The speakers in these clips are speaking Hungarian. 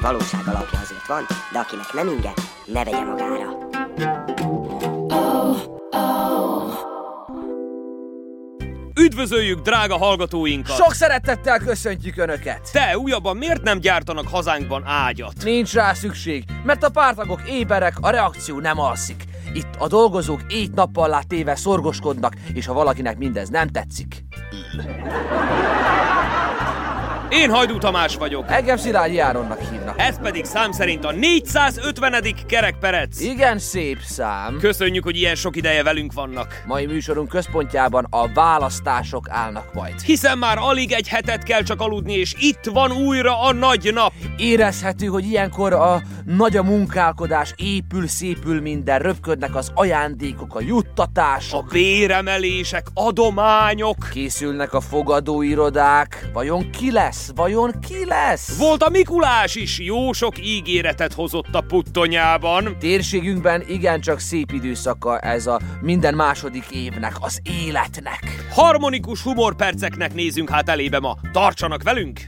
Némi valóság alapja azért van, de akinek nem inge, ne vegye magára. Üdvözöljük drága hallgatóinkat! Sok szeretettel köszöntjük Önöket! Te újabban miért nem gyártanak hazánkban ágyat? Nincs rá szükség, mert a pártagok éberek, a reakció nem alszik. Itt a dolgozók éjt-nappal lát téve szorgoskodnak, és ha valakinek mindez nem tetszik, Én Hajdú Tamás vagyok. engem Szilágyi Áronnak hívnak. Ez pedig szám szerint a 450. kerekperec. Igen szép szám. Köszönjük, hogy ilyen sok ideje velünk vannak. Mai műsorunk központjában a választások állnak majd. Hiszen már alig egy hetet kell csak aludni, és itt van újra a nagy nap. Érezhető, hogy ilyenkor a nagy a munkálkodás, épül, szépül minden, röpködnek az ajándékok, a A juttatások. béremelések, adományok. Készülnek a fogadóirodák. Vajon ki lesz? Vajon ki lesz? Volt a Mikulás is, jó sok ígéretet hozott a puttonyában. Térségünkben igencsak szép időszaka ez a minden második évnek, az életnek. Harmonikus humorperceknek nézünk hát elébe ma. Tartsanak velünk!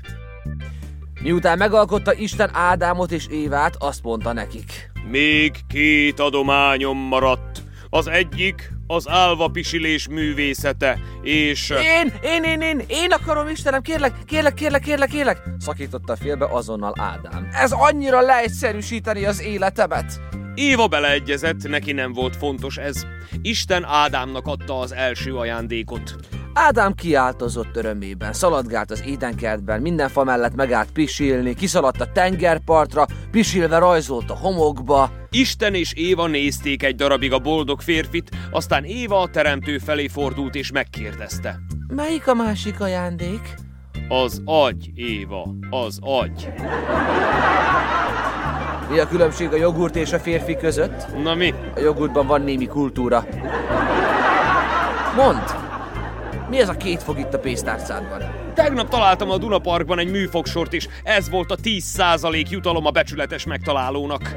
Miután megalkotta Isten Ádámot és Évát, azt mondta nekik. Még két adományom maradt. Az egyik az álva pisilés művészete, és... Én, én, én, én, én akarom, Istenem, kérlek, kérlek, kérlek, kérlek, kérlek, szakította félbe azonnal Ádám. Ez annyira leegyszerűsíteni az életemet. Éva beleegyezett, neki nem volt fontos ez. Isten Ádámnak adta az első ajándékot. Ádám kiáltozott örömében, szaladgált az édenkertben, minden fa mellett megállt pisilni, kiszaladt a tengerpartra, pisilve rajzolt a homokba. Isten és Éva nézték egy darabig a boldog férfit, aztán Éva a teremtő felé fordult és megkérdezte. Melyik a másik ajándék? Az agy, Éva, az agy. Mi a különbség a jogurt és a férfi között? Na mi? A jogurtban van némi kultúra. Mondd! Mi ez a két fog itt a pénztárcádban? Tegnap találtam a Dunaparkban egy műfogsort, és ez volt a 10% jutalom a becsületes megtalálónak.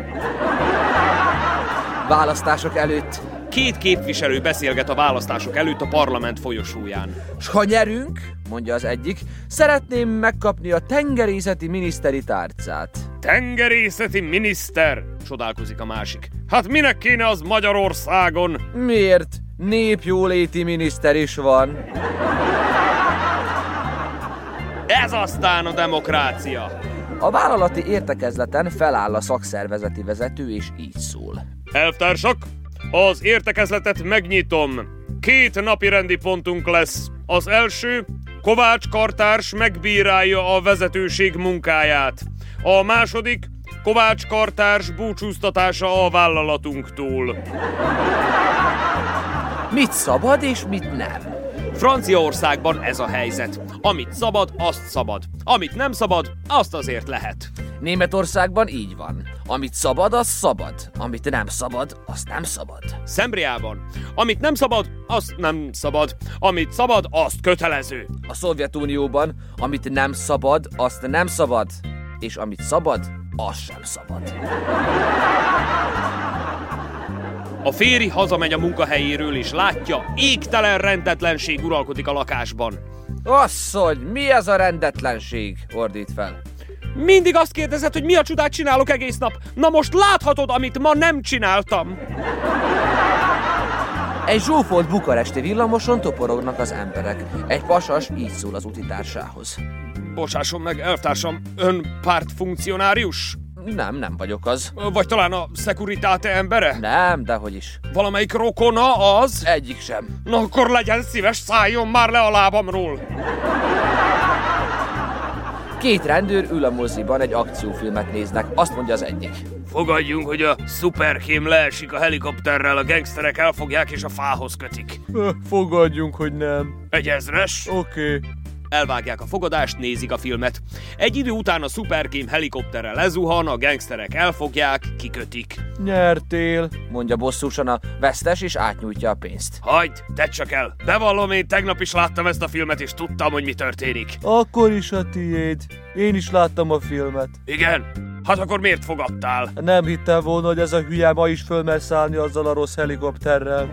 Választások előtt. Két képviselő beszélget a választások előtt a parlament folyosóján. S ha nyerünk, mondja az egyik, szeretném megkapni a tengerészeti miniszteri tárcát. Tengerészeti miniszter, csodálkozik a másik. Hát minek kéne az Magyarországon? Miért? Népjóléti miniszter is van. Ez aztán a demokrácia. A vállalati értekezleten feláll a szakszervezeti vezető, és így szól. Elvtársak, az értekezletet megnyitom. Két napi rendi pontunk lesz. Az első, Kovács Kartárs megbírálja a vezetőség munkáját. A második, Kovács Kartárs búcsúztatása a vállalatunktól. Mit szabad és mit nem? Franciaországban ez a helyzet. Amit szabad, azt szabad. Amit nem szabad, azt azért lehet. Németországban így van. Amit szabad, az szabad. Amit nem szabad, azt nem szabad. Szembriában. Amit nem szabad, azt nem szabad. Amit szabad, azt kötelező. A Szovjetunióban, amit nem szabad, azt nem szabad. És amit szabad, az sem szabad. A férj hazamegy a munkahelyéről, és látja, égtelen rendetlenség uralkodik a lakásban. Asszony, mi ez a rendetlenség? Ordít fel. Mindig azt kérdezed, hogy mi a csodát csinálok egész nap. Na most láthatod, amit ma nem csináltam. Egy zsúfolt bukaresti villamoson toporognak az emberek. Egy pasas így szól az utitársához. Bocsásson meg, elvtársam, ön pártfunkcionárius? Nem, nem vagyok az. Vagy talán a Securitate embere? Nem, dehogy is. Valamelyik rokona az? Egyik sem. Na akkor legyen szíves, szálljon már le a lábamról! Két rendőr ül a moziban, egy akciófilmet néznek. Azt mondja az egyik. Fogadjunk, hogy a szuperkém leesik a helikopterrel, a gengszterek elfogják és a fához kötik. Fogadjunk, hogy nem. Egy ezres? Oké. Okay. Elvágják a fogadást, nézik a filmet. Egy idő után a szuperkém helikopterre lezuhan, a gangsterek elfogják, kikötik. Nyertél, mondja bosszúsan a vesztes, és átnyújtja a pénzt. Hagyd, tedd csak el! Bevallom, én tegnap is láttam ezt a filmet, és tudtam, hogy mi történik. Akkor is a tiéd. Én is láttam a filmet. Igen? Hát akkor miért fogadtál? Nem hittem volna, hogy ez a hülye ma is fölmer szállni azzal a rossz helikopterrel.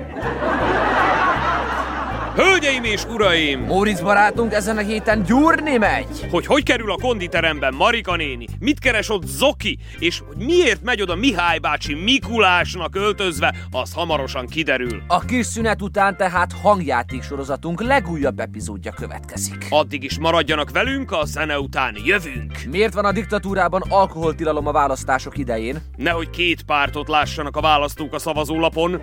Hölgyeim és uraim! Móricz barátunk ezen a héten gyúrni megy! Hogy hogy kerül a konditeremben Marika néni, mit keres ott Zoki, és hogy miért megy oda Mihály bácsi Mikulásnak öltözve, az hamarosan kiderül. A kis szünet után tehát hangjáték sorozatunk legújabb epizódja következik. Addig is maradjanak velünk, a zene után jövünk. Miért van a diktatúrában alkoholtilalom a választások idején? Nehogy két pártot lássanak a választók a szavazólapon.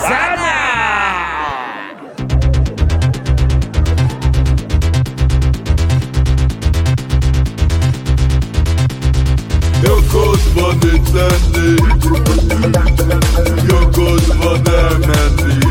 Zene! Van itt lenni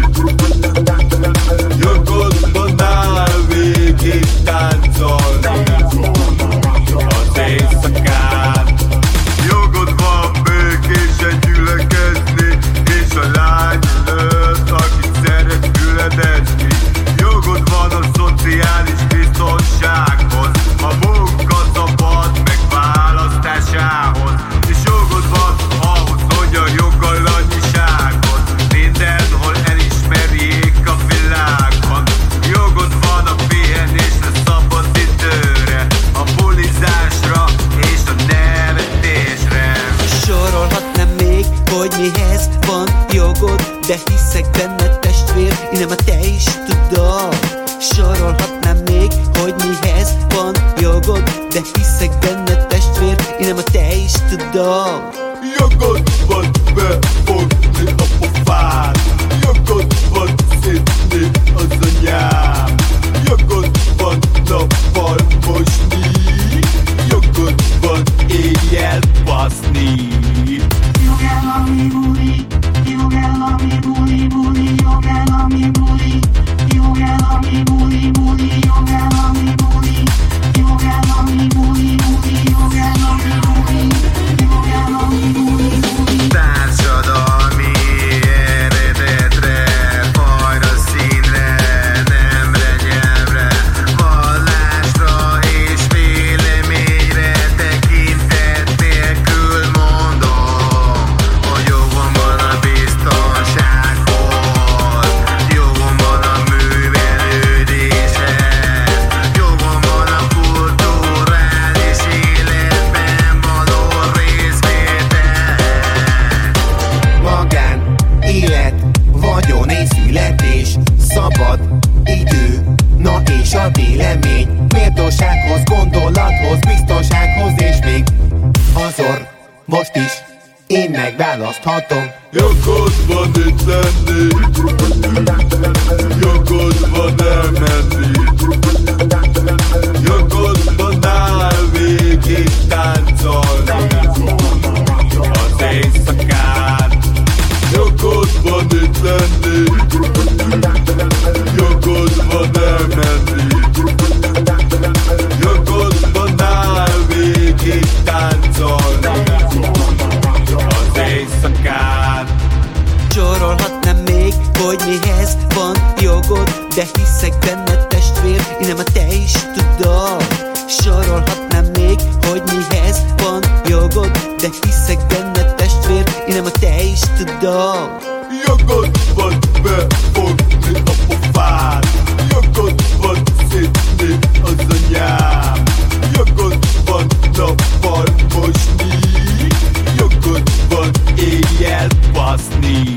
mászni.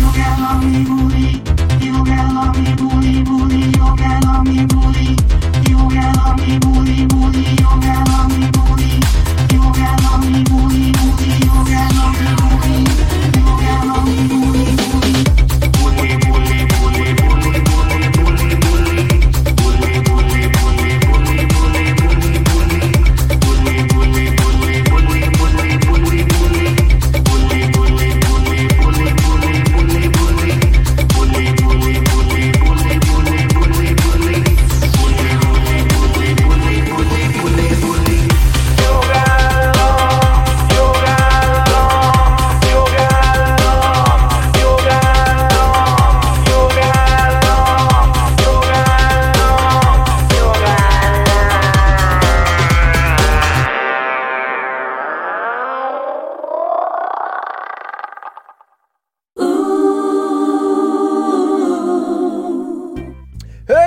Jog el, ami buli, jog el, ami buli, buli, jog el, ami buli.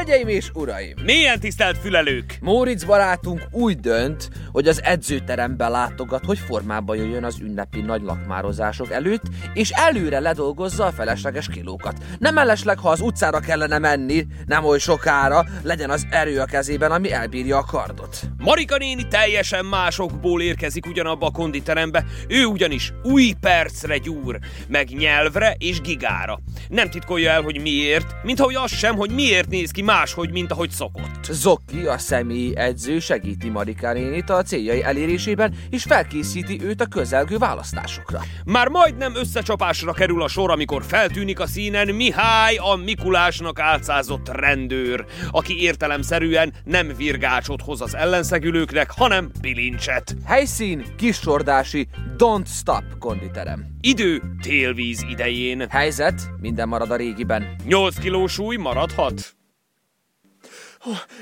Baszni és uraim! Milyen tisztelt fülelők! Móricz barátunk úgy dönt, hogy az edzőterembe látogat, hogy formába jöjjön az ünnepi nagy lakmározások előtt, és előre ledolgozza a felesleges kilókat. Nem mellesleg, ha az utcára kellene menni, nem oly sokára, legyen az erő a kezében, ami elbírja a kardot. Marika néni teljesen másokból érkezik ugyanabba a konditerembe, ő ugyanis új percre gyúr, meg nyelvre és gigára. Nem titkolja el, hogy miért, mint ahogy az sem, hogy miért néz ki máshogy, mint ahogy szokott. Zoki, a személyi edző segíti Marika nénit a céljai elérésében, és felkészíti őt a közelgő választásokra. Már majdnem összecsapásra kerül a sor, amikor feltűnik a színen Mihály, a Mikulásnak álcázott rendőr, aki értelemszerűen nem virgácsot hoz az ellenszegülőknek, hanem bilincset. Helyszín kisordási Don't Stop konditerem. Idő télvíz idején. Helyzet, minden marad a régiben. 8 kiló súly maradhat?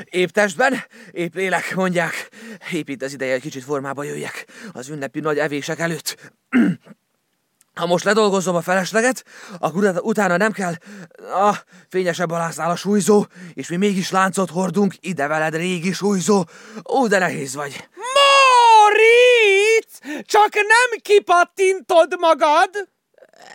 Épp testben, épp lélek, mondják. Épp itt az ideje, hogy kicsit formába jöjjek az ünnepi nagy evések előtt. Ha most ledolgozom a felesleget, akkor utána nem kell... A fényesebb alásznál a súlyzó, és mi mégis láncot hordunk, ide veled régi súlyzó. Ó, de nehéz vagy. Moritz! Csak nem kipattintod magad?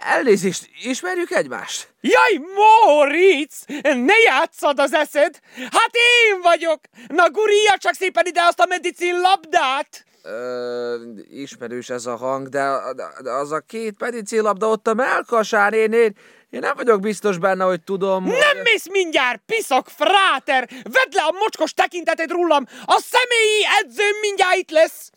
Elnézést, ismerjük egymást? Jaj, Moritz! Ne játszad az eszed! Hát én vagyok! Na gurija csak szépen ide azt a medicin labdát! Ö, ismerős ez a hang, de, az a két pedicillabda ott a melkasán, én, én, én nem vagyok biztos benne, hogy tudom. hogy- Nem mész mindjárt, piszak fráter! Vedd le a mocskos tekinteted rólam! A személyi edzőm mindjárt itt lesz!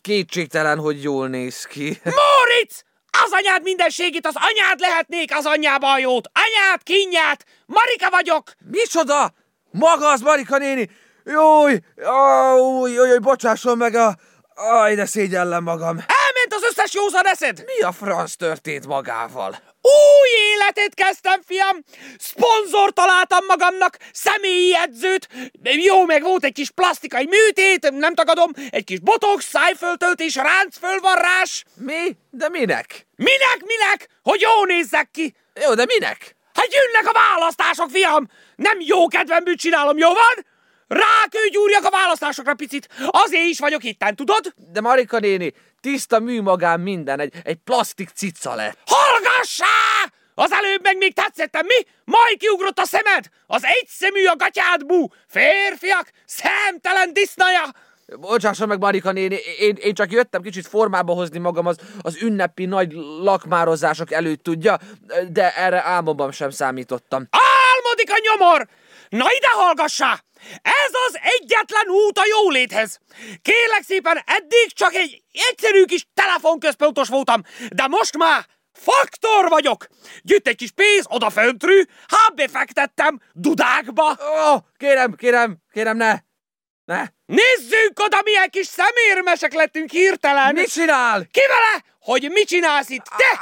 Kétségtelen, hogy jól néz ki. Moritz! Az anyád mindenségét, az anyád lehetnék az anyjába a jót! Anyád, kinyát! Marika vagyok! Micsoda? Maga az Marika néni? Jój, ó, jó, jó, bocsásson meg a... Aj, de szégyellem magam. Elment az összes józan eszed! Mi a franc történt magával? Új életet kezdtem, fiam! Szponzor találtam magamnak, személyi edzőt, jó, meg volt egy kis plastikai műtét, nem tagadom, egy kis botox, szájföltöltés, ráncfölvarrás. Mi? De minek? Minek, minek? Hogy jó nézzek ki? Jó, de minek? Hát jönnek a választások, fiam! Nem jó kedvemből csinálom, jó van? Rákőgyúrjak a választásokra picit. Azért is vagyok itten, tudod? De Marika néni, tiszta műmagán minden, egy, egy plastik cica lett. Hallgassá! Az előbb meg még tetszettem, mi? Majd kiugrott a szemed! Az egyszemű a gatyád bú! Férfiak! Szemtelen disznaja! Bocsásson meg, Marika néni, én, én csak jöttem kicsit formába hozni magam az, az ünnepi nagy lakmározások előtt, tudja, de erre álmomban sem számítottam. Álmodik a nyomor! Na ide hallgassá! Ez az egyetlen út a jóléthez. Kérlek szépen, eddig csak egy egyszerű kis telefonközpontos voltam, de most már faktor vagyok. Gyűjt egy kis pénz oda föntről, hát befektettem dudákba. Ó, kérem, kérem, kérem, ne! Ne! Nézzünk oda, milyen kis szemérmesek lettünk hirtelen. Mit csinál? Ki vele? Hogy mit csinálsz itt? Te!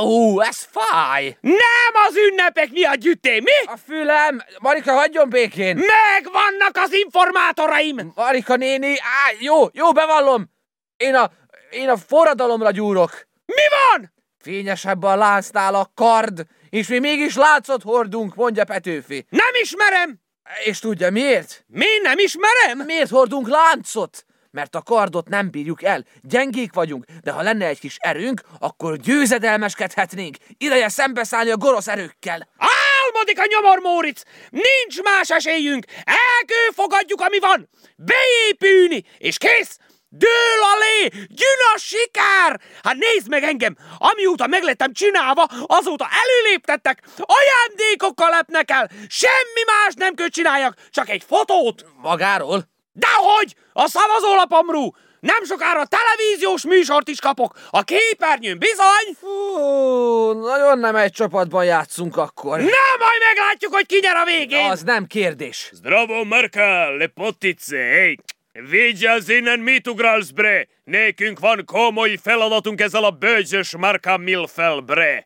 Ó, ez fáj! Nem az ünnepek miatt gyűjté, mi? A fülem! Marika, hagyjon békén! Megvannak az informátoraim! Marika néni, á, jó, jó, bevallom! Én a, én a forradalomra gyúrok. Mi van? Fényesebb a láncnál a kard, és mi mégis láncot hordunk, mondja Petőfi. Nem ismerem! És tudja miért? Mi nem ismerem? Miért hordunk láncot? Mert a kardot nem bírjuk el, gyengék vagyunk, de ha lenne egy kis erőnk, akkor győzedelmeskedhetnénk. Ideje szembeszállni a gonosz erőkkel. Álmodik a nyomor, Móric! Nincs más esélyünk! Elkőfogadjuk, ami van! Beépülni, és kész! Dől alé! Jön a sikár! Hát nézd meg engem! Amióta meglettem csinálva, azóta előléptettek, ajándékokkal lepnek el, semmi más nem kell csináljak, csak egy fotót! Magáról? Dehogy! A szavazólapomról! Nem sokára televíziós műsort is kapok! A képernyőn bizony! Fú, nagyon nem egy csapatban játszunk akkor. Na, majd meglátjuk, hogy ki nyer a végén! Az nem kérdés. Zdravo, Marka, lepotice, hej! Vigyázz innen, mit ugrálsz, bre! Nékünk van komoly feladatunk ezzel a bőzös Marka Milfel, bre!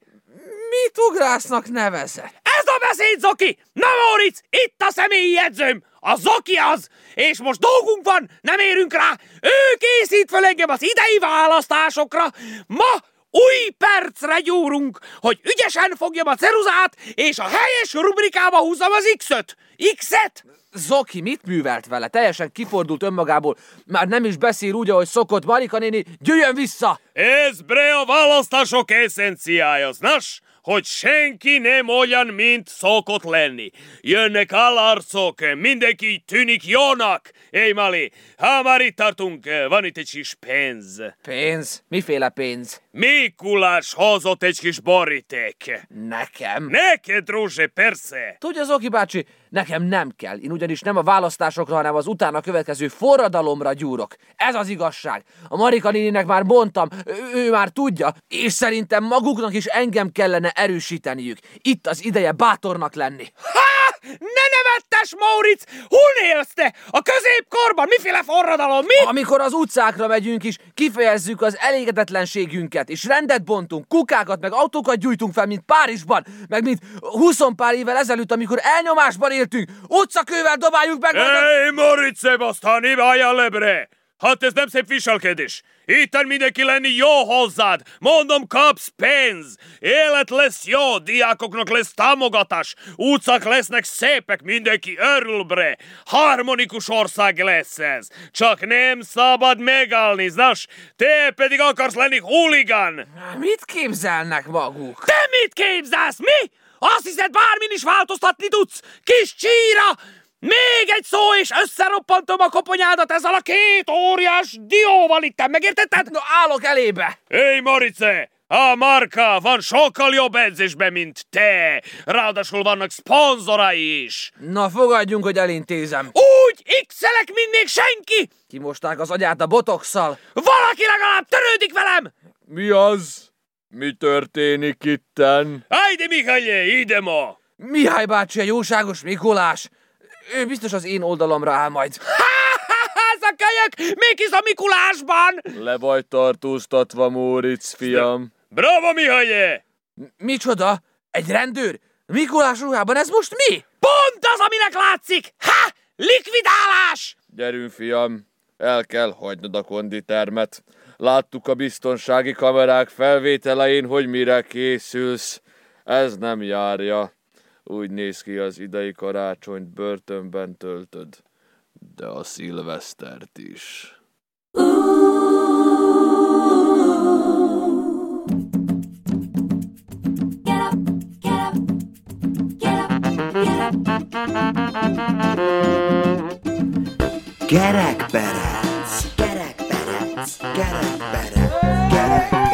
Mit ugrásznak nevezett? Ez a beszéd, Zoki! Na, Móricz, itt a személyi edzőm! A Zoki az! És most dolgunk van, nem érünk rá! Ő készít fel engem az idei választásokra! Ma új percre gyúrunk, hogy ügyesen fogjam a ceruzát, és a helyes rubrikába húzom az X-öt. X-et? Zoki mit művelt vele? Teljesen kifordult önmagából. Már nem is beszél úgy, ahogy szokott. Marika néni, jöjjön vissza! Ez bre a választások eszenciája, znasz? hogy senki nem olyan, mint szokott lenni. Jönnek állarcok, mindenki tűnik jónak. Éj, Mali, ha már itt tartunk, van itt egy kis pénz. Pénz? Miféle pénz? Mikulás hozott egy kis boríték. Nekem? Neked, Rózse, persze. Tudja, Zoki bácsi, nekem nem kell. Én ugyanis nem a választásokra, hanem az utána következő forradalomra gyúrok. Ez az igazság. A Marika néninek már mondtam, ő, ő már tudja, és szerintem maguknak is engem kellene erősíteniük. Itt az ideje bátornak lenni. Ha! Ne nevettes, Mauric! Hol élsz te? A középkorban? Miféle forradalom? Mi? Amikor az utcákra megyünk is, kifejezzük az elégedetlenségünket, és rendet bontunk, kukákat, meg autókat gyújtunk fel, mint Párizsban, meg mint 20 pár évvel ezelőtt, amikor elnyomásban éltünk, utcakővel dobáljuk meg... Hey, Moritz Sebastian, állja lebre! Hát ez nem szép viselkedés. Itten mindenki lenni jó hozzád. Mondom, kapsz pénz. Élet lesz jó, diákoknak lesz támogatás. Utcák lesznek szépek, mindenki örül bre. Harmonikus ország lesz ez. Csak nem szabad megállni, znás? Te pedig akarsz lenni huligán. Mit képzelnek maguk? Te mit képzelsz? Mi? Azt hiszed, bármin is változtatni tudsz? Kis csíra! Még egy szó, és összeroppantom a koponyádat ezzel a két óriás dióval itt, megértetted? No, állok elébe! Hé, Morice! A Marka van sokkal jobb edzésben, mint te! Ráadásul vannak szponzorai is! Na, fogadjunk, hogy elintézem. Úgy x mint még senki! Kimosták az agyát a botoxszal. Valaki legalább törődik velem! Mi az? Mi történik itten? Hajde, Mihály, ide ma! Mihály bácsi, a jóságos Mikulás! Ő biztos az én oldalamra áll majd. Ez a kölyök! Még is a Mikulásban! Le vagy tartóztatva, Móric, fiam. Bravo, Mihály! Micsoda? Egy rendőr? Mikulás ruhában ez most mi? Pont az, aminek látszik! Ha! Likvidálás! Gyerünk, fiam, el kell hagynod a konditermet. Láttuk a biztonsági kamerák felvételein, hogy mire készülsz. Ez nem járja. Úgy néz ki az idei karácsonyt börtönben töltöd, de a szilvesztert is. Gerekperec, gerekperec, gerekperec, gerekperec.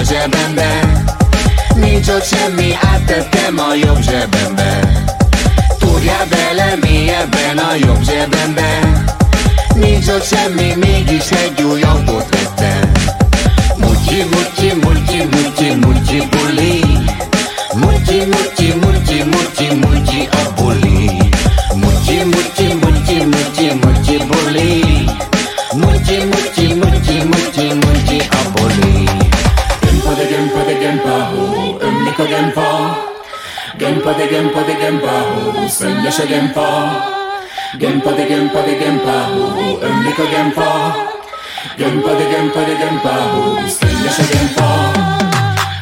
A zsebembe. Nincs ott semmi, áttettem a jobb zsebembe. Túrjál bele mélyebben a jobb zsebembe. Nincs ott semmi, mégis egy új autót vettem. Mutyi, mutyi, mutyi, mutyi, mutyi buli. Mutyi, mutyi, mutyi, mutyi, mutyi a buli de gempa de gempa ho, szennyes a gempa Gempa de gempa de gempa ho, ömlik gempa Gempa de gempa de gempa sända sig gempa.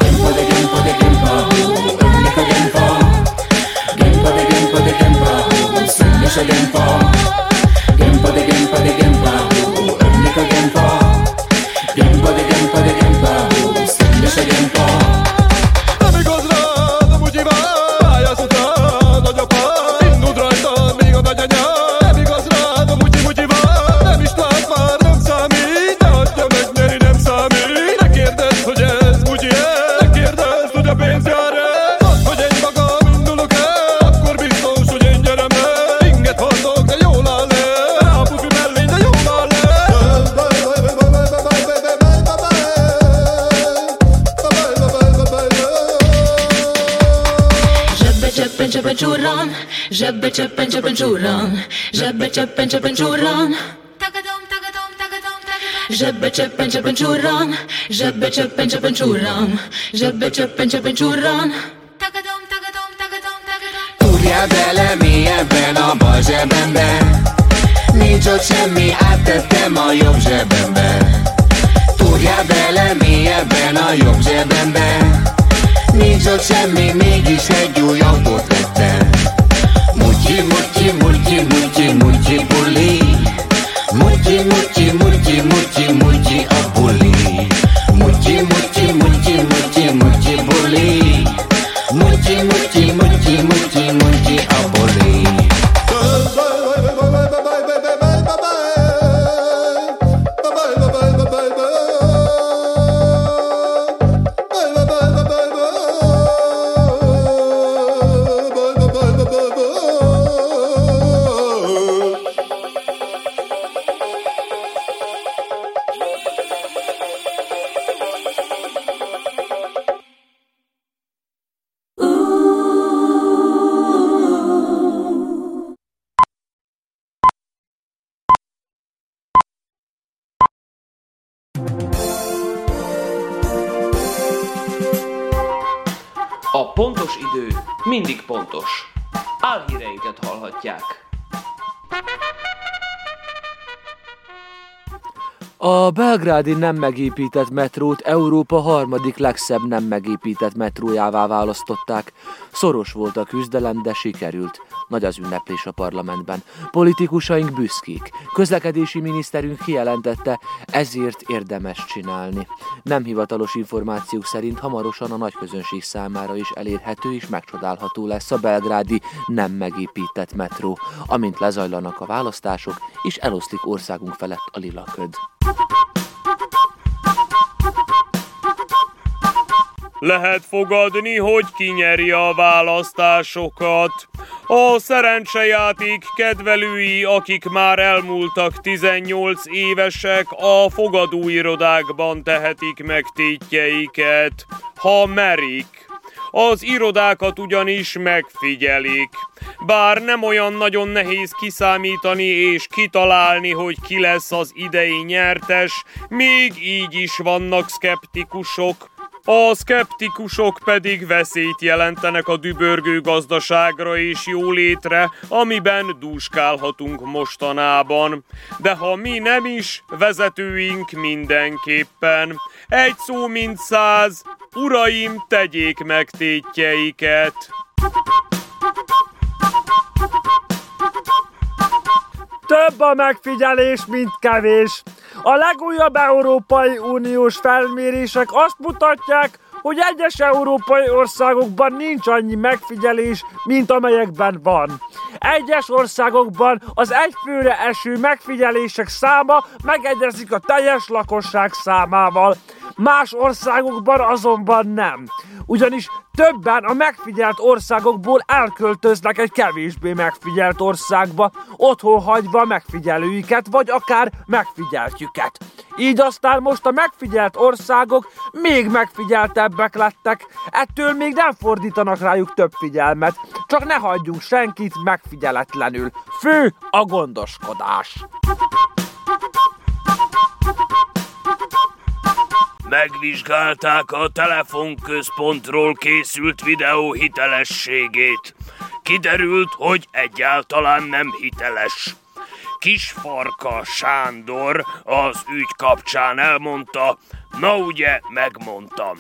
Gempa de gempa de gempa ho, ömleka gempa. Gempa de gempa de gempa sig gempa. Gempa cseppen cseppen csurran. Zsebbe cseppen cseppen csurran, zsebbe cseppen cseppen csurran, zsebbe cseppen cseppen csurran. Túrjál bele mélyebben a bal zsebembe. Nincs ott semmi, áttettem a jobb zsebembe. Túrjál bele mélyebben a jobb zsebembe. Nincs ott semmi, mégis egy új autót vettem. Mutyi, mutyi, mutyi, mutyi, mutyi buli Mutyi, mutyi, mutyi, mutyi, mutyi a pontos idő mindig pontos. Álhíreinket hallhatják. A belgrádi nem megépített metrót Európa harmadik legszebb nem megépített metrójává választották. Szoros volt a küzdelem, de sikerült. Nagy az ünneplés a parlamentben. Politikusaink büszkék. Közlekedési miniszterünk kijelentette, ezért érdemes csinálni. Nem hivatalos információk szerint hamarosan a nagy közönség számára is elérhető és megcsodálható lesz a belgrádi nem megépített metró, amint lezajlanak a választások, és eloszlik országunk felett a lila köd. Lehet fogadni, hogy kinyeri a választásokat. A szerencsejáték kedvelői, akik már elmúltak 18 évesek, a fogadóirodákban tehetik meg tétjeiket, ha merik. Az irodákat ugyanis megfigyelik. Bár nem olyan nagyon nehéz kiszámítani és kitalálni, hogy ki lesz az idei nyertes, még így is vannak szkeptikusok. A szkeptikusok pedig veszélyt jelentenek a dübörgő gazdaságra és jólétre, amiben dúskálhatunk mostanában. De ha mi nem is, vezetőink mindenképpen. Egy szó mint száz, uraim, tegyék meg tétjeiket. Több a megfigyelés, mint kevés. A legújabb Európai Uniós felmérések azt mutatják, hogy egyes európai országokban nincs annyi megfigyelés, mint amelyekben van. Egyes országokban az egyfőre eső megfigyelések száma megegyezik a teljes lakosság számával. Más országokban azonban nem. Ugyanis többen a megfigyelt országokból elköltöznek egy kevésbé megfigyelt országba, otthon hagyva megfigyelőiket, vagy akár megfigyeltjüket. Így aztán most a megfigyelt országok még megfigyeltebbek lettek, ettől még nem fordítanak rájuk több figyelmet, csak ne hagyjunk senkit megfigyeletlenül. Fő a gondoskodás. Megvizsgálták a telefonközpontról készült videó hitelességét. Kiderült, hogy egyáltalán nem hiteles. Kisfarka Sándor az ügy kapcsán elmondta, na ugye megmondtam.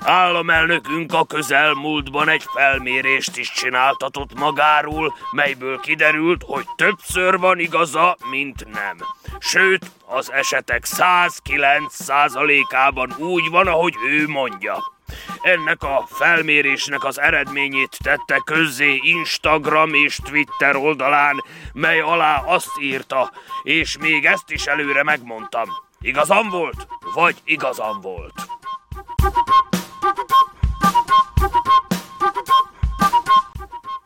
Államelnökünk a közelmúltban egy felmérést is csináltatott magáról, melyből kiderült, hogy többször van igaza, mint nem. Sőt, az esetek 109%-ában úgy van, ahogy ő mondja. Ennek a felmérésnek az eredményét tette közzé Instagram és Twitter oldalán, mely alá azt írta, és még ezt is előre megmondtam. Igazam volt, vagy igazam volt?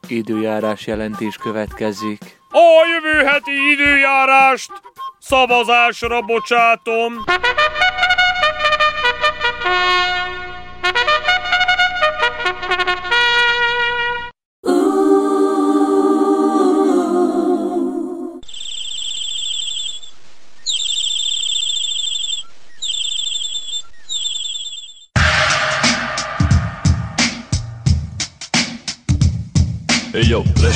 Időjárás jelentés következik. A jövő heti időjárást szavazásra bocsátom.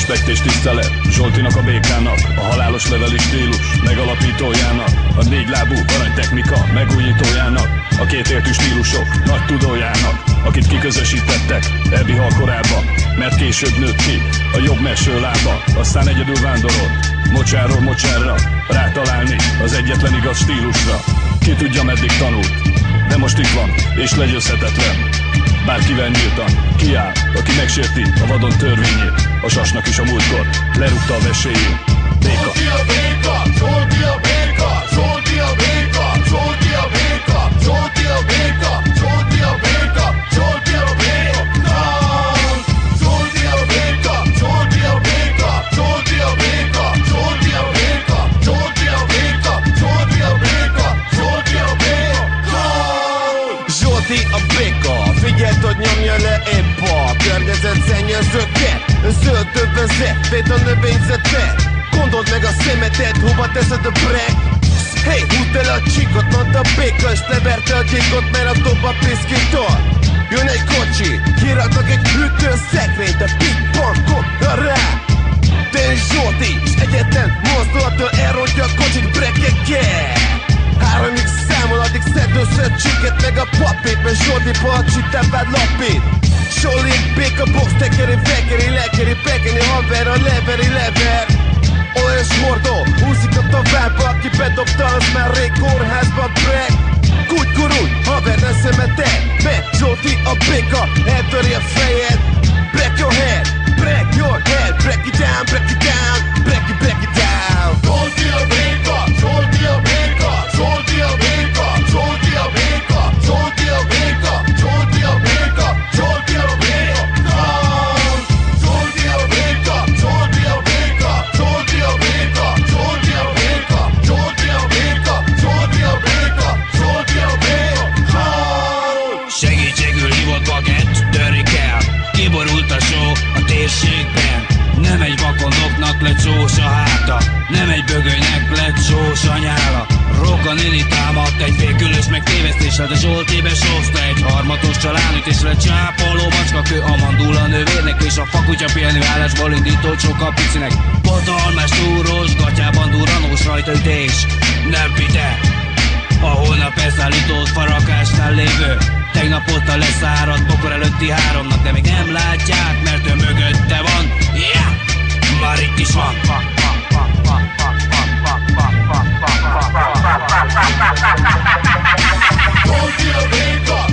Respekt és tisztelet Zsoltinak a békának A halálos leveli stílus Megalapítójának A négy lábú aranytechnika Megújítójának A kétértű stílusok Nagy tudójának Akit kiközösítettek Ebbi halkorába Mert később nőtt ki A jobb meső lába Aztán egyedül vándorolt Mocsáról mocsárra Rátalálni Az egyetlen igaz stílusra. Ki tudja meddig tanult De most itt van És legyőzhetetlen Bárkivel nyíltan kiáll, aki megsérti a vadon törvényét A sasnak is a múltkor lerúgta a veséjét. Béka. Zsolti a béka, béka, teszed a brek? Hey, húzd el a csíkot, mondta béka És leverte a gyíkot, mert a dob a Jön egy kocsi, kiraknak egy hűtőszekrényt A ping-pong rá. Én Zsolti, és egyetlen mozdulattól elrontja a kocsit brekekkel Háromig számol, addig szedd össze a csiket meg a papírt Mert Zsolti palcsitán vád lapít Zsoli, béka, box, tekeri, vekeri, lekeri, bekeni, haver, a leveri, lever Olyas hordó, húzik a tovább, aki bedobta, az már rég kórházba döntés nem vite A hónap ez elszállított farakásnál lévő Tegnap óta leszáradt bokor előtti háromnak De még nem látják, mert ő mögötte van. Yeah! Már itt is van. Hold your paper